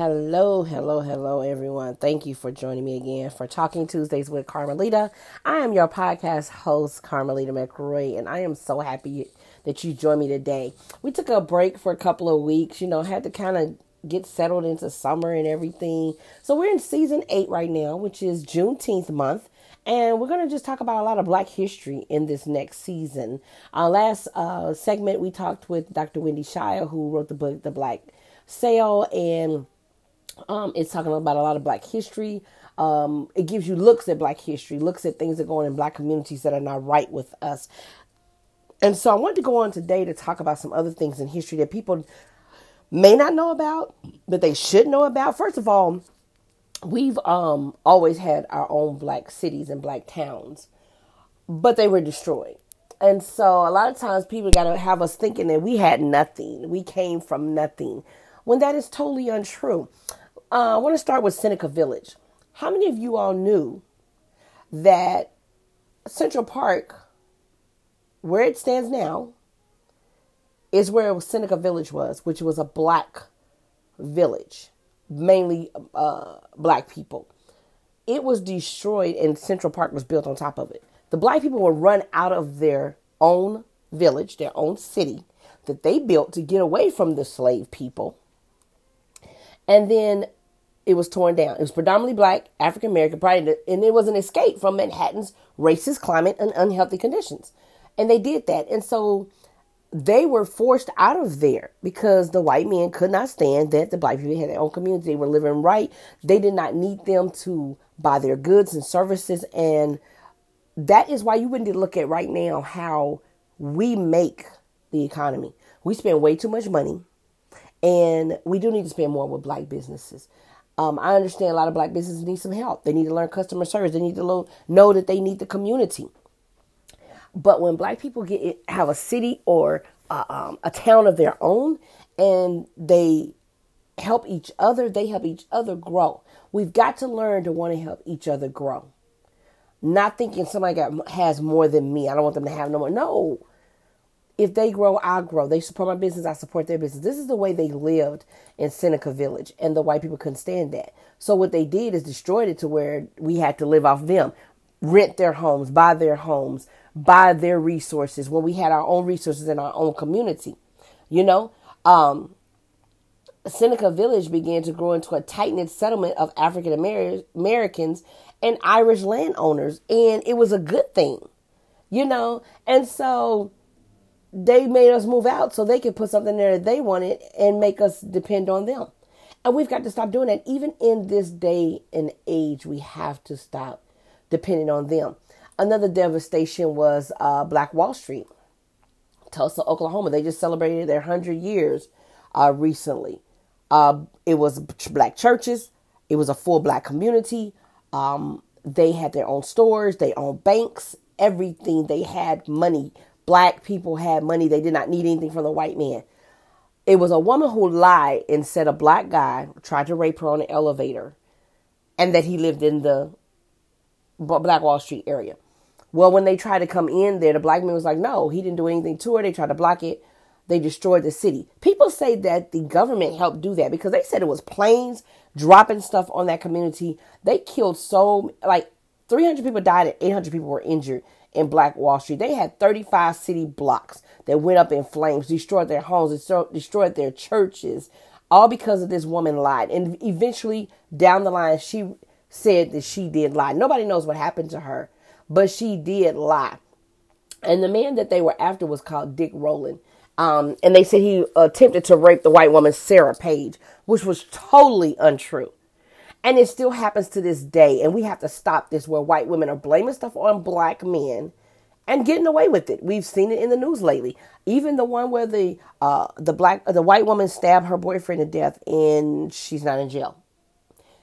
Hello, hello, hello, everyone. Thank you for joining me again for Talking Tuesdays with Carmelita. I am your podcast host, Carmelita McRoy, and I am so happy that you joined me today. We took a break for a couple of weeks, you know, had to kind of get settled into summer and everything. So we're in season eight right now, which is Juneteenth month. And we're going to just talk about a lot of Black history in this next season. Our last uh, segment, we talked with Dr. Wendy Shire, who wrote the book, The Black Sale, and um, it's talking about a lot of Black history. Um, it gives you looks at Black history, looks at things that go on in Black communities that are not right with us. And so I wanted to go on today to talk about some other things in history that people may not know about, but they should know about. First of all, we've um, always had our own black cities and black towns, but they were destroyed. And so a lot of times people got to have us thinking that we had nothing, we came from nothing, when that is totally untrue. Uh, I want to start with Seneca Village. How many of you all knew that Central Park, where it stands now, is where Seneca Village was, which was a black village, mainly uh, black people. It was destroyed, and Central Park was built on top of it. The black people were run out of their own village, their own city that they built to get away from the slave people. And then it was torn down. It was predominantly black, African American, and it was an escape from Manhattan's racist climate and unhealthy conditions. And they did that. And so they were forced out of there because the white men could not stand that the black people had their own community. They were living right. They did not need them to buy their goods and services. And that is why you wouldn't look at right now how we make the economy. We spend way too much money. And we do need to spend more with black businesses. Um, I understand a lot of black businesses need some help. They need to learn customer service. They need to lo- know that they need the community. But when black people get have a city or uh, um, a town of their own, and they help each other, they help each other grow. We've got to learn to want to help each other grow. Not thinking somebody got has more than me. I don't want them to have no more. No, if they grow, I grow. They support my business, I support their business. This is the way they lived in Seneca Village, and the white people couldn't stand that. So what they did is destroyed it to where we had to live off them, rent their homes, buy their homes, buy their resources when we had our own resources in our own community. You know, um, Seneca Village began to grow into a tight knit settlement of African Americans and Irish landowners, and it was a good thing, you know. And so they made us move out so they could put something there that they wanted and make us depend on them. And we've got to stop doing that. Even in this day and age, we have to stop depending on them. Another devastation was uh, Black Wall Street, Tulsa, Oklahoma. They just celebrated their 100 years uh, recently. Uh, it was black churches, it was a full black community. Um, they had their own stores, their own banks, everything. They had money black people had money. They did not need anything from the white man. It was a woman who lied and said a black guy tried to rape her on an elevator and that he lived in the Black Wall Street area. Well, when they tried to come in there, the black man was like, no, he didn't do anything to her. They tried to block it. They destroyed the city. People say that the government helped do that because they said it was planes dropping stuff on that community. They killed so, like, 300 people died and 800 people were injured in Black Wall Street. They had 35 city blocks that went up in flames, destroyed their homes, destroyed their churches, all because of this woman lied. And eventually, down the line, she said that she did lie. Nobody knows what happened to her, but she did lie. And the man that they were after was called Dick Rowland. Um, and they said he attempted to rape the white woman, Sarah Page, which was totally untrue. And it still happens to this day. And we have to stop this where white women are blaming stuff on black men and getting away with it. We've seen it in the news lately. Even the one where the uh, the black the white woman stabbed her boyfriend to death and she's not in jail.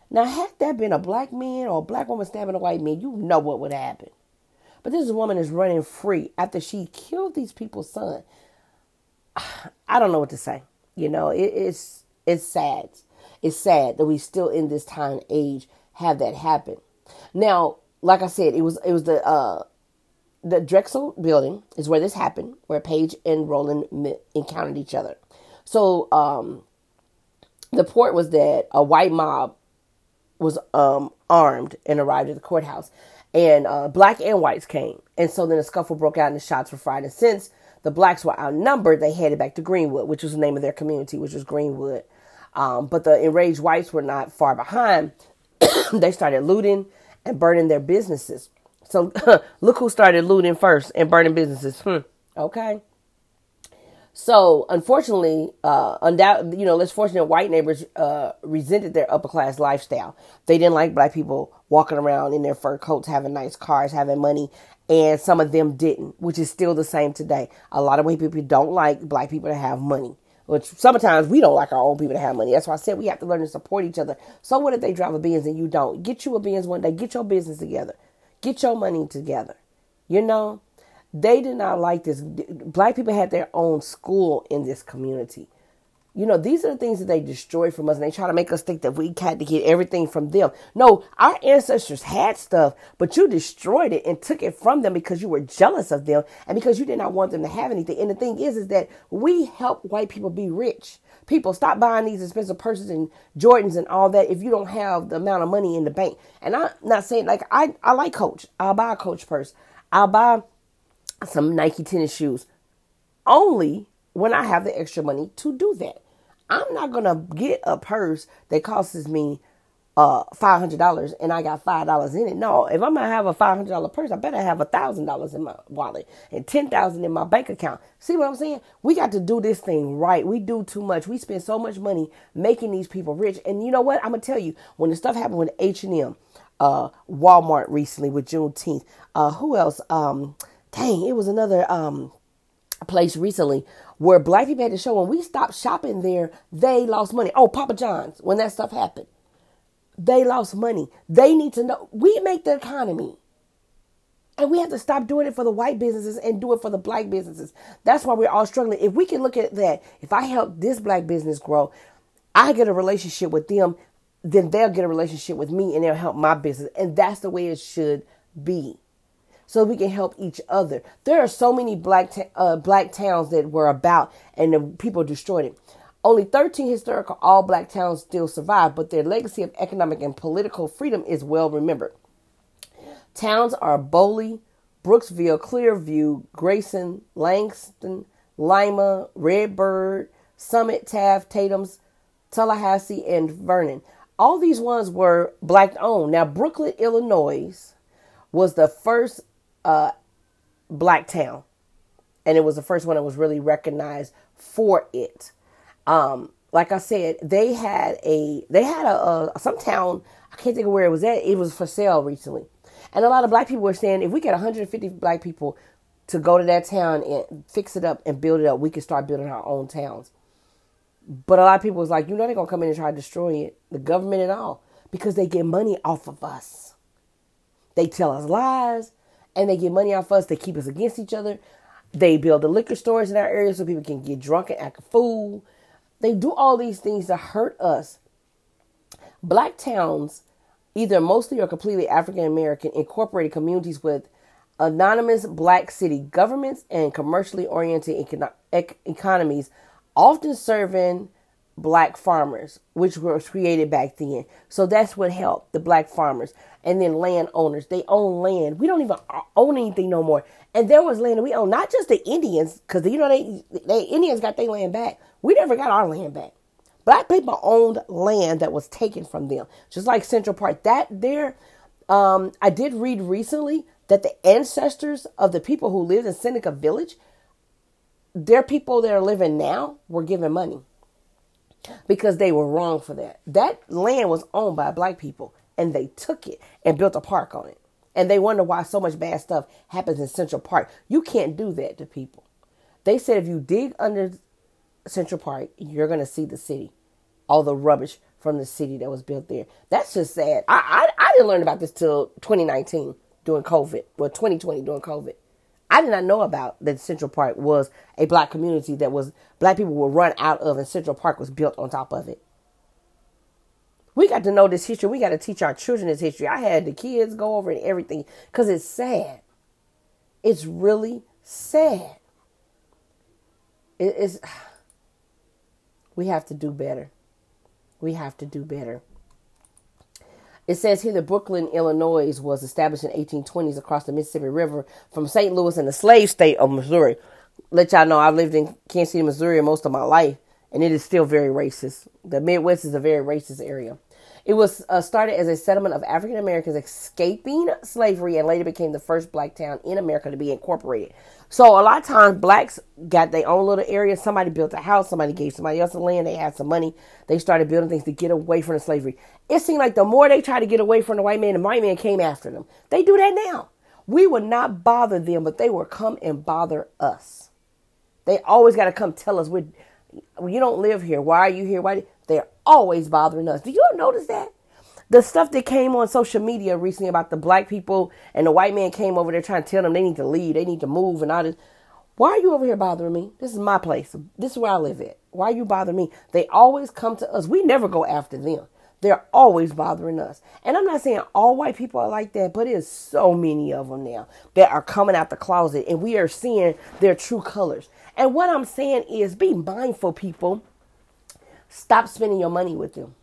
Now, had that been a black man or a black woman stabbing a white man, you know what would happen. But this woman is running free after she killed these people's son. I don't know what to say. You know, it, it's it's sad it's sad that we still in this time age have that happen. Now, like I said, it was it was the uh, the Drexel building is where this happened, where Page and Rowland encountered each other. So um, the port was that a white mob was um, armed and arrived at the courthouse, and uh, black and whites came, and so then a scuffle broke out and the shots were fired. And since the blacks were outnumbered, they headed back to Greenwood, which was the name of their community, which was Greenwood. Um, but the enraged whites were not far behind. they started looting and burning their businesses. So look who started looting first and burning businesses. Hmm. Okay. So unfortunately, uh, undoubt, you know, less fortunate white neighbors uh, resented their upper class lifestyle. They didn't like black people walking around in their fur coats, having nice cars, having money, and some of them didn't, which is still the same today. A lot of white people don't like black people to have money, which sometimes we don't like our own people to have money. That's why I said we have to learn to support each other. So what if they drive a Benz and you don't? Get you a Benz one day. Get your business together. Get your money together. You know, they did not like this. Black people had their own school in this community. You know, these are the things that they destroy from us, and they try to make us think that we had to get everything from them. No, our ancestors had stuff, but you destroyed it and took it from them because you were jealous of them and because you did not want them to have anything. And the thing is, is that we help white people be rich. People stop buying these expensive purses and Jordans and all that if you don't have the amount of money in the bank. And I'm not saying like I, I like Coach. I'll buy a Coach purse. I'll buy some Nike tennis shoes only when I have the extra money to do that. I'm not gonna get a purse that costs me uh five hundred dollars and I got five dollars in it. No, if I'm gonna have a five hundred dollar purse, I better have a thousand dollars in my wallet and ten thousand in my bank account. See what I'm saying? We got to do this thing right. We do too much. We spend so much money making these people rich. And you know what? I'm gonna tell you when the stuff happened with H and M, uh, Walmart recently with Juneteenth. Uh, who else? Um, dang, it was another um place recently where black people had to show when we stopped shopping there, they lost money. Oh, Papa John's, when that stuff happened, they lost money. They need to know we make the economy. And we have to stop doing it for the white businesses and do it for the black businesses. That's why we're all struggling. If we can look at that, if I help this black business grow, I get a relationship with them, then they'll get a relationship with me and they'll help my business. And that's the way it should be so we can help each other. There are so many black ta- uh, black towns that were about and the people destroyed it. Only 13 historical all black towns still survive, but their legacy of economic and political freedom is well remembered. Towns are Boley, Brooksville, Clearview, Grayson, Langston, Lima, Redbird, Summit, Taft, Tatums, Tullahassee, and Vernon. All these ones were black owned. Now, Brooklyn, Illinois was the first uh, black town, and it was the first one that was really recognized for it. Um, like I said, they had a they had a, a some town I can't think of where it was at. It was for sale recently, and a lot of black people were saying if we get 150 black people to go to that town and fix it up and build it up, we could start building our own towns. But a lot of people was like, you know, they're gonna come in and try to destroy it, the government and all, because they get money off of us. They tell us lies and they get money off us. They keep us against each other. They build the liquor stores in our area so people can get drunk and act a fool. They do all these things to hurt us. Black towns, either mostly or completely African American, incorporated communities with anonymous black city governments and commercially oriented econo- ec- economies, often serving black farmers, which was created back then. So that's what helped the black farmers. And then landowners, they own land. We don't even own anything no more. And there was land we own, not just the Indians, because you know they, they Indians got their land back. We never got our land back. Black people owned land that was taken from them, just like Central Park. That there, um, I did read recently that the ancestors of the people who lived in Seneca Village, their people that are living now were given money because they were wrong for that. That land was owned by black people and they took it and built a park on it. And they wonder why so much bad stuff happens in Central Park. You can't do that to people. They said if you dig under Central Park, you're going to see the city, all the rubbish from the city that was built there. That's just sad. I, I, I didn't learn about this till 2019 during COVID, well, 2020 during COVID. I did not know about that Central Park was a black community that was black people were run out of and Central Park was built on top of it. We got to know this history. We got to teach our children this history. I had the kids go over and everything because it's sad. It's really sad. It is. We have to do better. We have to do better. It says here that Brooklyn, Illinois was established in 1820s across the Mississippi River from St. Louis in the slave state of Missouri. Let y'all know I've lived in Kansas City, Missouri most of my life, and it is still very racist. The Midwest is a very racist area. It was uh, started as a settlement of African Americans escaping slavery and later became the first black town in America to be incorporated. So a lot of times blacks got their own little area. Somebody built a house. Somebody gave somebody else the land. They had some money. They started building things to get away from the slavery. It seemed like the more they tried to get away from the white man, the white man came after them. They do that now. We would not bother them, but they will come and bother us. They always got to come tell us, we you don't live here. Why are you here? Why? They're always bothering us. Do you notice that? the stuff that came on social media recently about the black people and the white man came over there trying to tell them they need to leave, they need to move, and all this. Why are you over here bothering me? This is my place. This is where I live at. Why are you bothering me? They always come to us. We never go after them. They're always bothering us. And I'm not saying all white people are like that, but there's so many of them now that are coming out the closet and we are seeing their true colors. And what I'm saying is be mindful, people. Stop spending your money with them.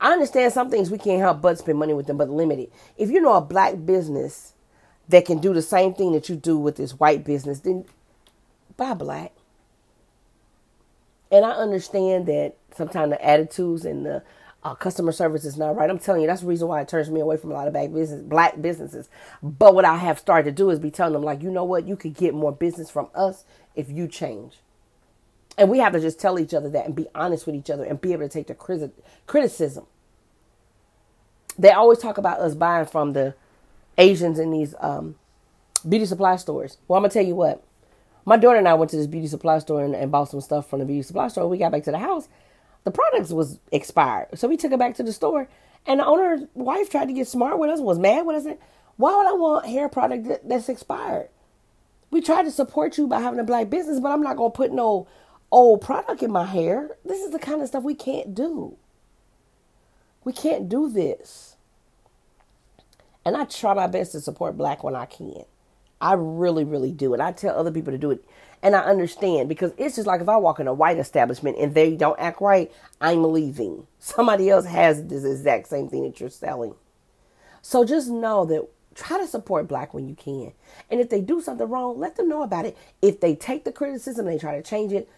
I understand some things we can't help but spend money with them, but limited. If you know a black business that can do the same thing that you do with this white business, then buy black. And I understand that sometimes the attitudes and the uh, customer service is not right. I'm telling you, that's the reason why it turns me away from a lot of black business, black businesses. But what I have started to do is be telling them, like, you know what, you could get more business from us if you change. And we have to just tell each other that and be honest with each other and be able to take the criticism they always talk about us buying from the Asians in these um, beauty supply stores. Well, I'm gonna tell you what. My daughter and I went to this beauty supply store and, and bought some stuff from the beauty supply store. We got back to the house. The products was expired, so we took it back to the store. And the owner's wife tried to get smart with us, was mad with us. Why would I want hair product that, that's expired? We tried to support you by having a black business, but I'm not gonna put no old product in my hair. This is the kind of stuff we can't do. We can't do this. And I try my best to support black when I can. I really, really do. And I tell other people to do it. And I understand because it's just like if I walk in a white establishment and they don't act right, I'm leaving. Somebody else has this exact same thing that you're selling. So just know that try to support black when you can. And if they do something wrong, let them know about it. If they take the criticism and they try to change it,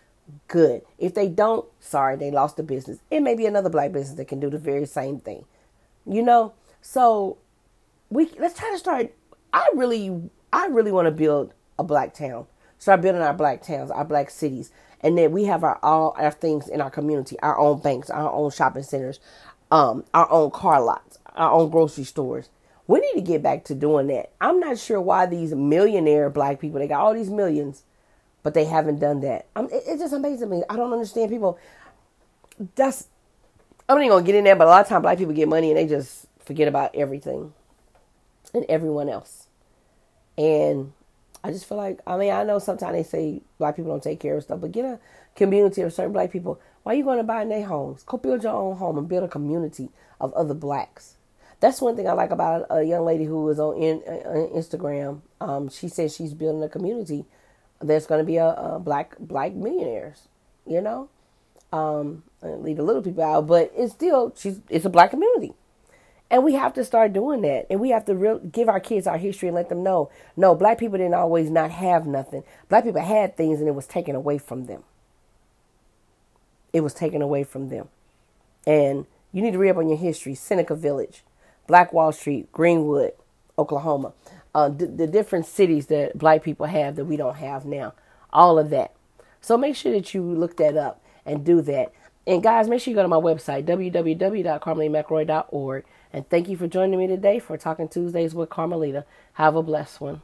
good. If they don't, sorry, they lost the business. It may be another black business that can do the very same thing. You know? So we let's try to start I really I really want to build a black town. Start building our black towns, our black cities. And then we have our all our things in our community, our own banks, our own shopping centers, um, our own car lots, our own grocery stores. We need to get back to doing that. I'm not sure why these millionaire black people, they got all these millions, but they haven't done that. It, it just amazes me. I don't understand people. That's I'm not even gonna get in there, but a lot of times black people get money and they just forget about everything and everyone else. And I just feel like I mean I know sometimes they say black people don't take care of stuff, but get a community of certain black people. Why are you going to buy in their homes? Go build your own home and build a community of other blacks. That's one thing I like about a young lady who was on in, uh, Instagram. Um, she says she's building a community there's going to be a, a, black black millionaires, you know. Um, leave the little people out, but it's still she's it's a black community, and we have to start doing that, and we have to real, give our kids our history and let them know. No, black people didn't always not have nothing. Black people had things, and it was taken away from them. It was taken away from them, and you need to read up on your history. Seneca Village, Black Wall Street, Greenwood, Oklahoma uh, d- the different cities that black people have that we don't have now. All of that. So make sure that you look that up and do that. And guys, make sure you go to my website, www.carmelitmcroy.org. And thank you for joining me today for Talking Tuesdays with Carmelita. Have a blessed one.